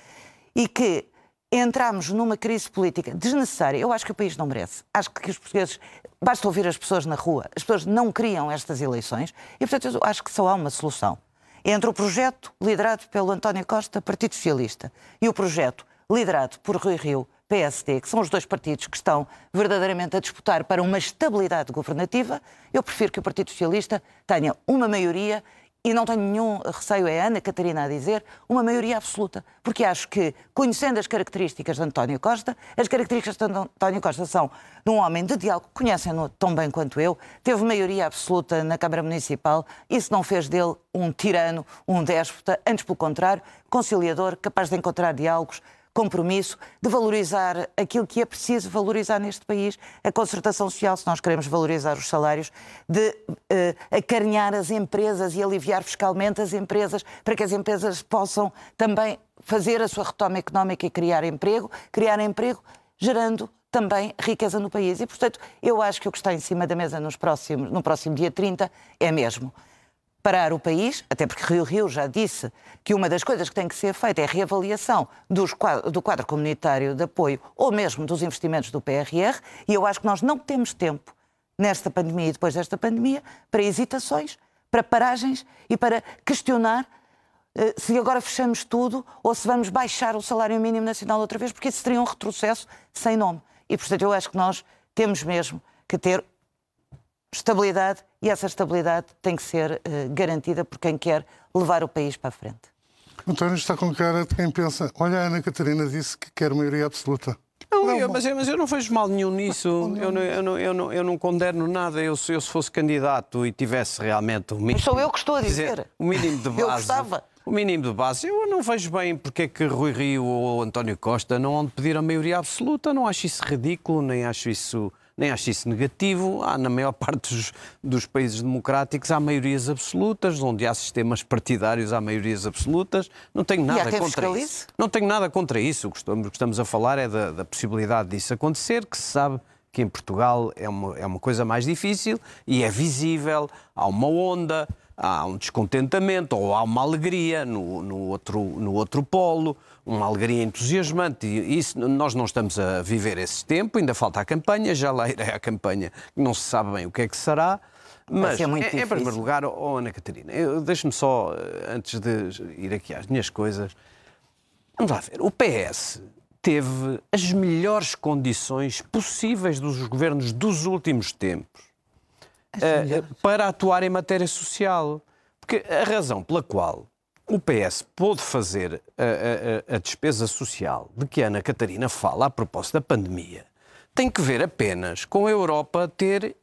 E que entramos numa crise política desnecessária. Eu acho que o país não merece. Acho que os portugueses. Basta ouvir as pessoas na rua. As pessoas não queriam estas eleições e, portanto, eu acho que só há uma solução. Entre o projeto liderado pelo António Costa, Partido Socialista, e o projeto liderado por Rui Rio, PSD, que são os dois partidos que estão verdadeiramente a disputar para uma estabilidade governativa, eu prefiro que o Partido Socialista tenha uma maioria e não tenho nenhum receio, é a Ana Catarina a dizer, uma maioria absoluta. Porque acho que, conhecendo as características de António Costa, as características de António Costa são de um homem de diálogo, conhecem-no tão bem quanto eu, teve maioria absoluta na Câmara Municipal, isso não fez dele um tirano, um déspota, antes pelo contrário, conciliador, capaz de encontrar diálogos, compromisso de valorizar aquilo que é preciso valorizar neste país, a concertação social, se nós queremos valorizar os salários, de uh, acarinhar as empresas e aliviar fiscalmente as empresas, para que as empresas possam também fazer a sua retoma económica e criar emprego, criar emprego gerando também riqueza no país. E, portanto, eu acho que o que está em cima da mesa nos próximos, no próximo dia 30 é mesmo parar o país, até porque Rio Rio já disse que uma das coisas que tem que ser feita é a reavaliação do quadro comunitário de apoio ou mesmo dos investimentos do PRR, e eu acho que nós não temos tempo nesta pandemia e depois desta pandemia para hesitações, para paragens e para questionar uh, se agora fechamos tudo ou se vamos baixar o salário mínimo nacional outra vez, porque isso seria um retrocesso sem nome. E, portanto, eu acho que nós temos mesmo que ter estabilidade e essa estabilidade tem que ser uh, garantida por quem quer levar o país para a frente. António está com cara de quem pensa: olha, a Ana Catarina disse que quer maioria absoluta. Não, eu, mas, eu, mas, eu, não vejo mal nenhum nisso. Eu não, eu não, eu não, eu não condeno nada. Eu, se eu fosse candidato e tivesse realmente o mínimo. Mas sou eu que estou a dizer. O mínimo de base. eu gostava. O mínimo de base. Eu não vejo bem porque é que Rui Rio ou António Costa não vão pedir a maioria absoluta. Não acho isso ridículo, nem acho isso nem acho isso negativo. Há, na maior parte dos, dos, países democráticos há maiorias absolutas, onde há sistemas partidários há maiorias absolutas. Não tenho nada contra isso. isso. Não tenho nada contra isso. O que estamos a falar é da, da possibilidade disso acontecer, que se sabe que em Portugal é uma, é uma coisa mais difícil e é visível, há uma onda, há um descontentamento ou há uma alegria no, no, outro, no outro polo uma alegria entusiasmante. E isso, nós não estamos a viver esse tempo, ainda falta a campanha, já lá irá a campanha, não se sabe bem o que é que será. Mas, em, em, primeiro lugar, oh, Ana Catarina, deixe-me só, eh, antes de ir aqui às minhas coisas, vamos lá ver. O PS teve as melhores condições possíveis dos governos dos últimos tempos uh, para atuar em matéria social. Porque a razão pela qual o PS pôde fazer a, a, a, despesa social de que a Ana Catarina fala a propósito da pandemia tem que ver apenas com a Europa ter,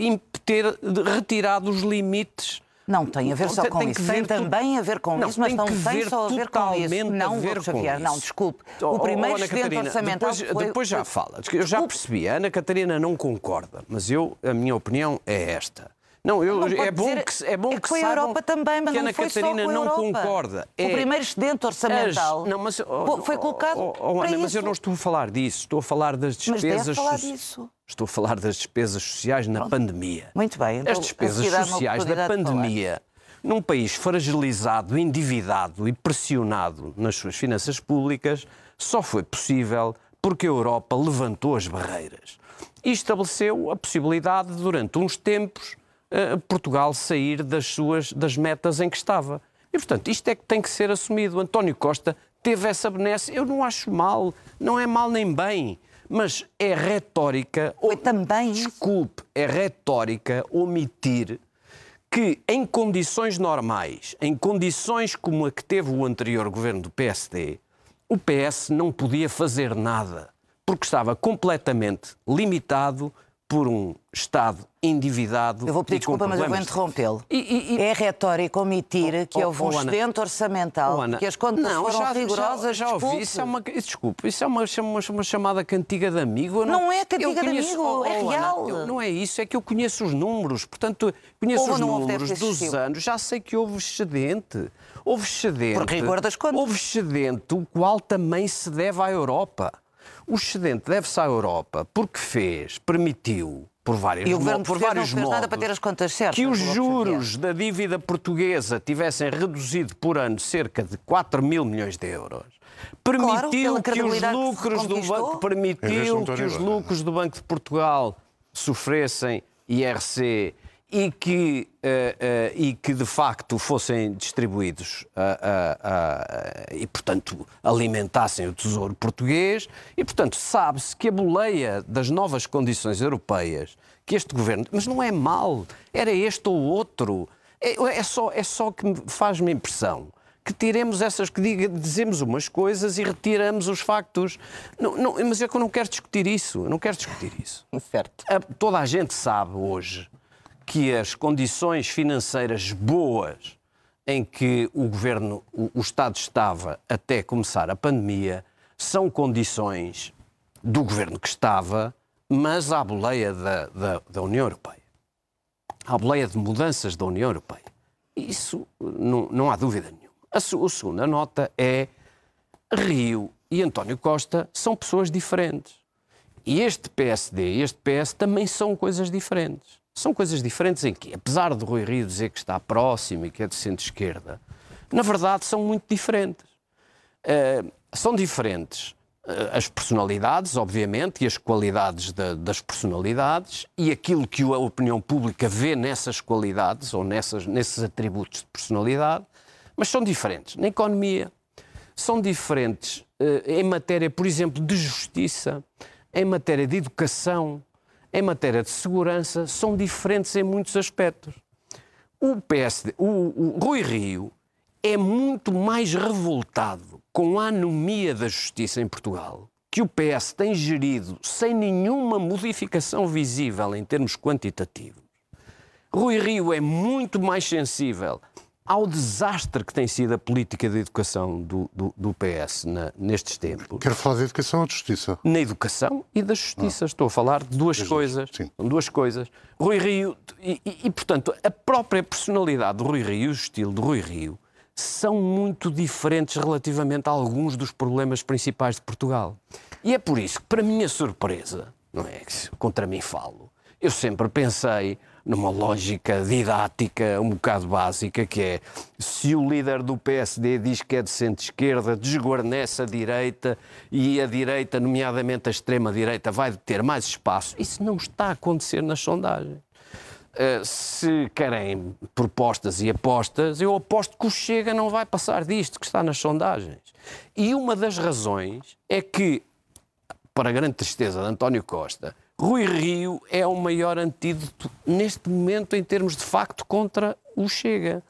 ter retirado os limites. Não tem a ver só com tem isso, tem também a ver com não, isso, mas não tem só a ver com isso. Não, ver Xavier, não, desculpe. O primeiro oh, excedente orçamental depois, foi... depois já fala. Eu já percebi, a Ana Catarina não concorda, mas eu, a minha opinião é esta. Não, eu, não é, bom dizer, que, é bom é que, que foi a Europa também, mas que Ana foi Catarina não concorda. É, o primeiro excedente orçamental as, não, mas, oh, foi colocado oh, oh, Ana, Mas eu não estou a falar disso, estou a falar das despesas... Falar disso. Estou a falar das despesas sociais na Pronto. pandemia. Muito bem. Então, As despesas sociais da pandemia num país fragilizado, endividado e pressionado nas suas finanças públicas, só foi possível porque a Europa levantou as barreiras e estabeleceu a possibilidade, durante uns tempos, Portugal sair das suas das metas em que estava. E, portanto, isto é que tem que ser assumido. António Costa teve essa benesse. Eu não acho mal, não é mal nem bem, mas é retórica. Foi também. Desculpe, é retórica omitir que em condições normais, em condições como a que teve o anterior governo do PSD, o PS não podia fazer nada, porque estava completamente limitado por um Estado endividado. Eu vou pedir desculpa, mas eu vou interrompê-lo. E, É retórico omitir oh, que houve oh, um excedente orçamental, oh, que as contas não, foram já, rigorosas. Já, já ouvi, isso é uma, desculpe, isso é uma, uma, uma chamada cantiga de amigo. Não, não é cantiga conheço, de amigo, oh, é real. Ana, eu, não é isso, é que eu conheço os números, portanto, conheço houve, os números dos anos, já sei que houve excedente. Houve excedente. Por rigor das contas. Houve excedente, o qual também se deve à Europa. O excedente deve-se à Europa porque fez, permitiu, por vários, e o governo por vários não fez modos, nada para ter as contas certas. Que os juros da dívida portuguesa tivessem reduzido por ano cerca de 4 mil milhões de euros. Permitiu claro, que os lucros do banco permitiu que os lucros do Banco de Portugal sofressem IRC e que, uh, uh, e que de facto fossem distribuídos uh, e, portanto, alimentassem o tesouro português. E, portanto, sabe-se que a boleia das novas condições europeias que este governo. Mas não é mal, era este ou outro. É, é só, é só que faz-me impressão que tiremos essas, que diga, dizemos umas coisas e retiramos os factos. Não, não, mas é que eu não quero discutir isso. Eu não quero discutir isso. Certo. toda a gente sabe hoje que as condições financeiras boas em que o governo, o, o Estado estava até começar a pandemia, são condições do governo que estava, mas à boleia da, da, da União Europeia. À boleia de mudanças da União Europeia. Isso não, não há dúvida nenhuma. A, a segunda nota é Rio e António Costa são pessoas diferentes. E este PSD e este PS também são coisas diferentes. São coisas diferentes em que, apesar de Rui Rio dizer que está próximo e que é de centro-esquerda, na verdade são muito diferentes. Uh, são diferentes uh, as personalidades, obviamente, e as qualidades da, das personalidades e aquilo que a opinião pública vê nessas qualidades ou nessas, nesses atributos de personalidade, mas são diferentes na economia, são diferentes uh, em matéria, por exemplo, de justiça, em matéria de educação, em matéria de segurança, são diferentes em muitos aspectos. O PSD, o, o Rui Rio, é muito mais revoltado com a anomia da justiça em Portugal, que o PS tem gerido sem nenhuma modificação visível em termos quantitativos. Rui Rio é muito mais sensível ao desastre que tem sido a política de educação do, do, do PS na, nestes tempos. Quero falar de educação ou de justiça? Na educação e da justiça. Ah. Estou a falar de duas coisas. Sim. Duas coisas. Rui Rio, e, e, e, portanto, a própria personalidade do Rui Rio, o estilo do Rui Rio, são muito diferentes relativamente a alguns dos problemas principais de Portugal. E é por isso que, para minha surpresa, não é? Contra mim falo, eu sempre pensei numa lógica didática um bocado básica, que é se o líder do PSD diz que é de centro-esquerda, desguarnece a direita e a direita, nomeadamente a extrema-direita, vai ter mais espaço. Isso não está a acontecer nas sondagens. Uh, se querem propostas e apostas, eu aposto que o Chega não vai passar disto que está nas sondagens. E uma das razões é que, para a grande tristeza de António Costa, Rui Rio é o maior antídoto neste momento em termos de facto contra o Chega.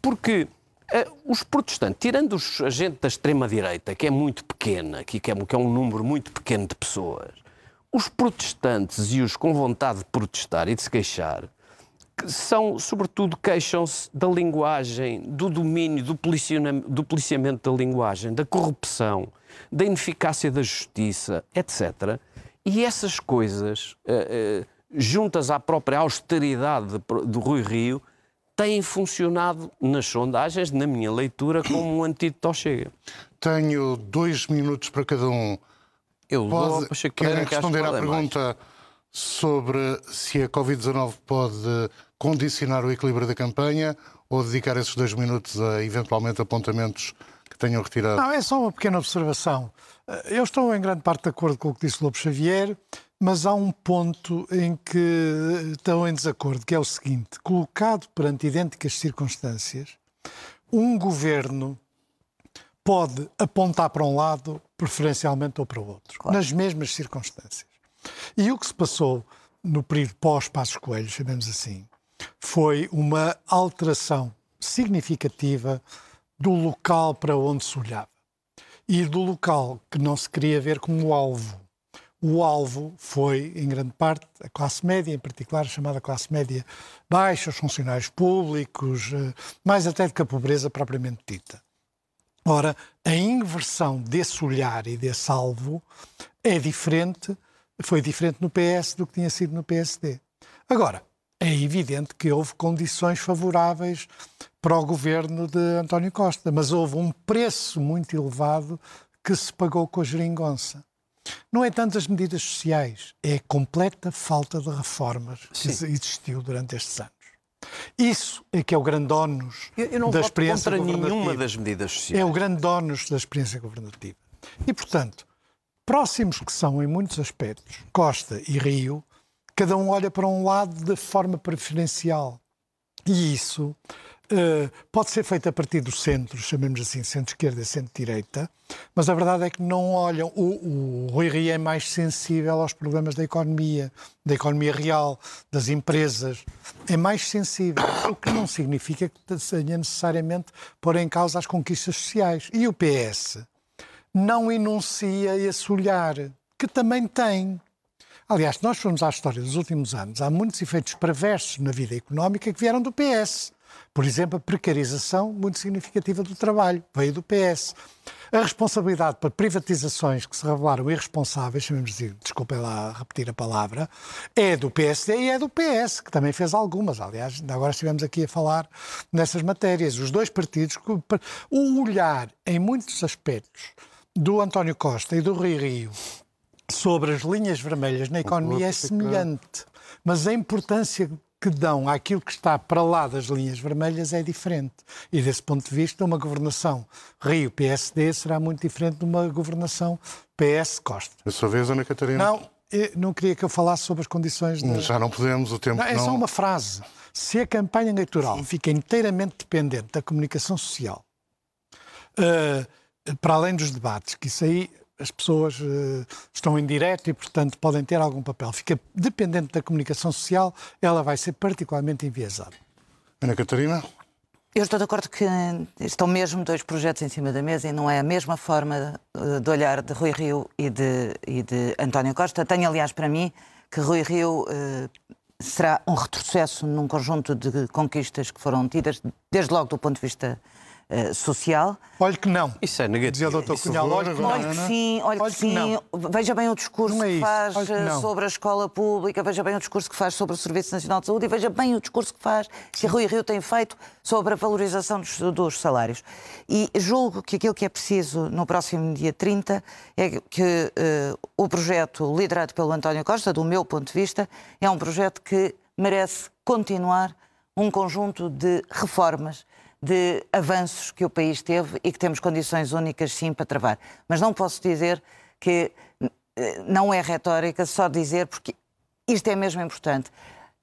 Porque uh, os protestantes, tirando os, a gente da extrema-direita, que é muito pequena, que é, que é um número muito pequeno de pessoas, os protestantes e os com vontade de protestar e de se queixar são, sobretudo, queixam-se da linguagem, do domínio, do, do policiamento da linguagem, da corrupção, da ineficácia da justiça, etc. E essas coisas, uh, uh, juntas à própria austeridade do Rui Rio, têm funcionado nas sondagens, na minha leitura, como um antídoto ao Chega. Tenho dois minutos para cada um. Eu Pode, vou, querem responder à pergunta mais. sobre se a Covid-19 pode condicionar o equilíbrio da campanha ou dedicar esses dois minutos a eventualmente apontamentos que tenham retirado? Não, é só uma pequena observação. Eh, eu estou em grande parte de acordo com o que disse Lobo Xavier, mas há um ponto em que estão em desacordo, que é o seguinte: colocado perante idênticas circunstâncias, um governo pode apontar para um lado, preferencialmente ou para o outro, claro. nas mesmas circunstâncias. E o que se passou no período pós-Passos Coelho, chamemos assim, foi uma alteração significativa do local para onde se olhava e do local que não se queria ver como alvo. O alvo foi, em grande parte, a classe média, em particular a chamada classe média baixa, os funcionários públicos, eh, mais até do que a pobreza propriamente dita. Ora, a inversão desse olhar e desse alvo é diferente, foi diferente no PS do que tinha sido no PSD. Agora, é evidente que houve condições favoráveis para o governo de António Costa, mas houve um preço muito elevado que se pagou com a geringonça. Não é tanto as medidas sociais, é a completa falta de reformas que Sim. existiu durante estes anos. Isso é que é o grande ónus eu, da experiência contra governativa. nenhuma das medidas sociais. É o grande ónus da experiência governativa. E, portanto, próximos que são em muitos aspectos, Costa e Rio, cada um olha para um lado de forma preferencial. E isso uh, pode ser feito a partir do centro, chamemos assim, centro-esquerda e centro-direita, mas a verdade é que não olham. O, o Rui é mais sensível aos problemas da economia, da economia real, das empresas. É mais sensível, o que não significa que tenha necessariamente pôr em causa as conquistas sociais. E o PS não enuncia esse olhar, que também tem. Aliás, se nós formos à história dos últimos anos, há muitos efeitos perversos na vida económica que vieram do PS. Por exemplo, a precarização muito significativa do trabalho veio do PS. A responsabilidade por privatizações que se revelaram irresponsáveis, chamemos de, desculpem lá repetir a palavra, é do PSD e é do PS, que também fez algumas. Aliás, agora estivemos aqui a falar nessas matérias. Os dois partidos, o olhar em muitos aspectos do António Costa e do Rui Rio sobre as linhas vermelhas na economia é semelhante, mas a importância que dão àquilo que está para lá das linhas vermelhas é diferente. E desse ponto de vista, uma governação Rio-PSD será muito diferente de uma governação PS-Costa. A sua vez, Ana Catarina? Não, não queria que eu falasse sobre as condições de... Já não podemos, o tempo não... É não... só uma frase. Se a campanha eleitoral Sim. fica inteiramente dependente da comunicação social, uh, para além dos debates, que isso aí as pessoas uh, estão em direto e, portanto, podem ter algum papel. Fica dependente da comunicação social, ela vai ser particularmente enviesada. Ana Catarina? Eu estou de acordo que estão mesmo dois projetos em cima da mesa e não é a mesma forma eh, de olhar de Rui Rio e de, e de António Costa. Tenho, aliás, para mim que Rui Rio uh, será um retrocesso num conjunto de conquistas que foram tidas, desde logo do ponto de vista uh, social. Olhe que não. Isso é negativo. Dizia o Dr. Cunhal, olhe que não. Olhe que sim, olhe que, sim. Veja bem o discurso é que faz que eh, sobre a escola pública, veja bem o discurso que faz sobre o Serviço Nacional de Saúde e veja bem o discurso que faz, que Rui Rio tem feito sobre a valorização dos, dos salários. E julgo que aquilo que é preciso no próximo dia 30 é que uh, o projeto liderado pelo António Costa, do meu ponto de vista, é um projeto que merece continuar um conjunto de reformas, de avanços que o país teve e que temos condições únicas, sim, para travar. Mas não posso dizer que eh, não é retórica só dizer, porque isto é mesmo importante.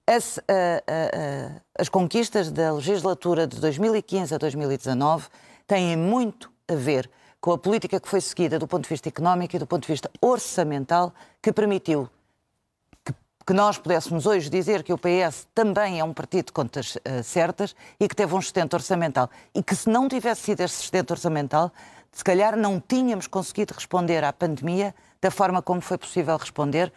As, uh, uh, uh, as conquistas da legislatura de 2015 a 2019 têm muito a ver com a política que foi seguida do ponto de vista económico e do ponto de vista orçamental, que permitiu que nós pudéssemos hoje dizer que o PS também é um partido de contas uh, certas e que teve um sustento orçamental. E que se não tivesse sido esse sustento orçamental, se calhar não tínhamos conseguido responder à pandemia da forma como foi possível responder,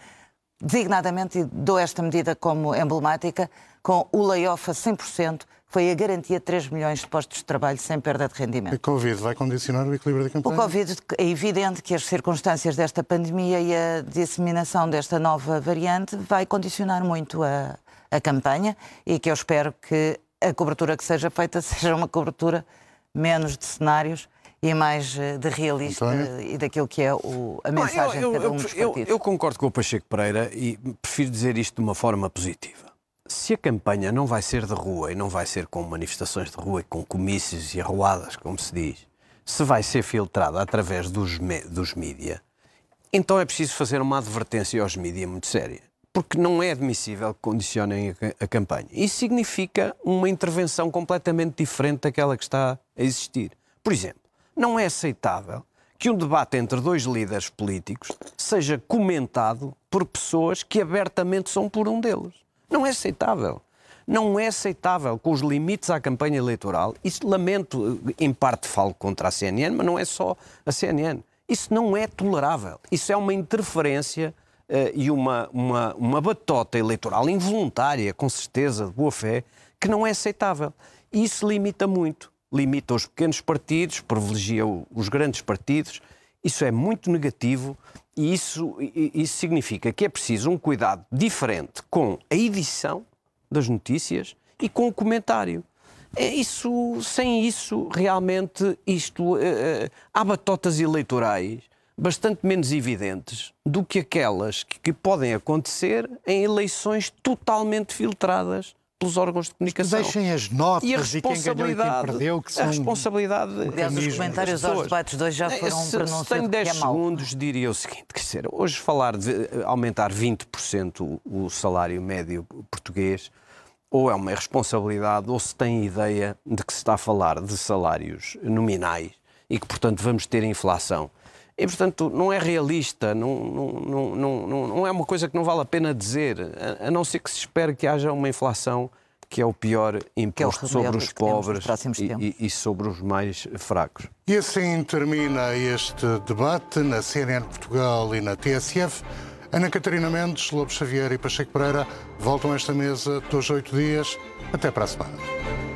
designadamente, e dou esta medida como emblemática, com o layoff a 100%, foi a garantia de 3 milhões de postos de trabalho sem perda de rendimento. O Covid vai condicionar o equilíbrio da campanha? O Covid é evidente que as circunstâncias desta pandemia e a disseminação desta nova variante vai condicionar muito a, a campanha e que eu espero que a cobertura que seja feita seja uma cobertura menos de cenários e mais eh, de realista e daquilo que é o, a mensagem eu, eu, de cada um dos partidos. Eu, eu concordo com o Pacheco Pereira e prefiro dizer isto de uma forma positiva se a campanha não vai ser de rua e não vai ser com manifestações de rua e com comícios e arruadas, como se diz, se vai ser filtrada através dos, dos mídia, então é preciso fazer uma advertência aos mídia muito séria. Porque não é admissível que condicionem a, a campanha. Isso significa uma intervenção completamente diferente daquela que está a existir. Por exemplo, não é aceitável que um debate entre dois líderes políticos seja comentado por pessoas que abertamente são por um deles. Não é aceitável. Não é aceitável com os limites à campanha eleitoral. Isso lamento, em parte falo contra a CNN, mas não é só a CNN. Isso não é tolerável. Isso é uma interferência uh, e uma, uma, uma batota eleitoral involuntária, com certeza, de boa fé, que não é aceitável. Isso limita muito. Limita os pequenos partidos, privilegia os grandes partidos. Isso é muito negativo e isso, isso significa que é preciso um cuidado diferente com a edição das notícias e com o comentário. É isso, sem isso, realmente, isto, uh, há batotas eleitorais bastante menos evidentes do que aquelas que, que podem acontecer em eleições totalmente filtradas pelos órgãos de comunicação. Deixem as notas e, a responsabilidade, e quem perdeu, que são... A responsabilidade... Aliás, os comentários aos debates de hoje já foram se, pronunciados Se tenho 10 é segundos, diria o seguinte, quer dizer, hoje falar de eh, aumentar 20% o salário médio português ou é uma irresponsabilidade ou se tem ideia de que se está a falar de salários nominais e que, portanto, vamos ter inflação. E, portanto, não é realista, não, não, não, não, não é uma coisa que não vale a pena dizer, a, a não ser que se espere que haja uma inflação que é o pior imposto é o sobre os pobres e, e, sobre os mais fracos. E assim termina este debate na CNN Portugal e na TSF. Ana Catarina Mendes, Lobo Xavier e Pacheco Pereira voltam a esta mesa dois oito dias. Até para a semana.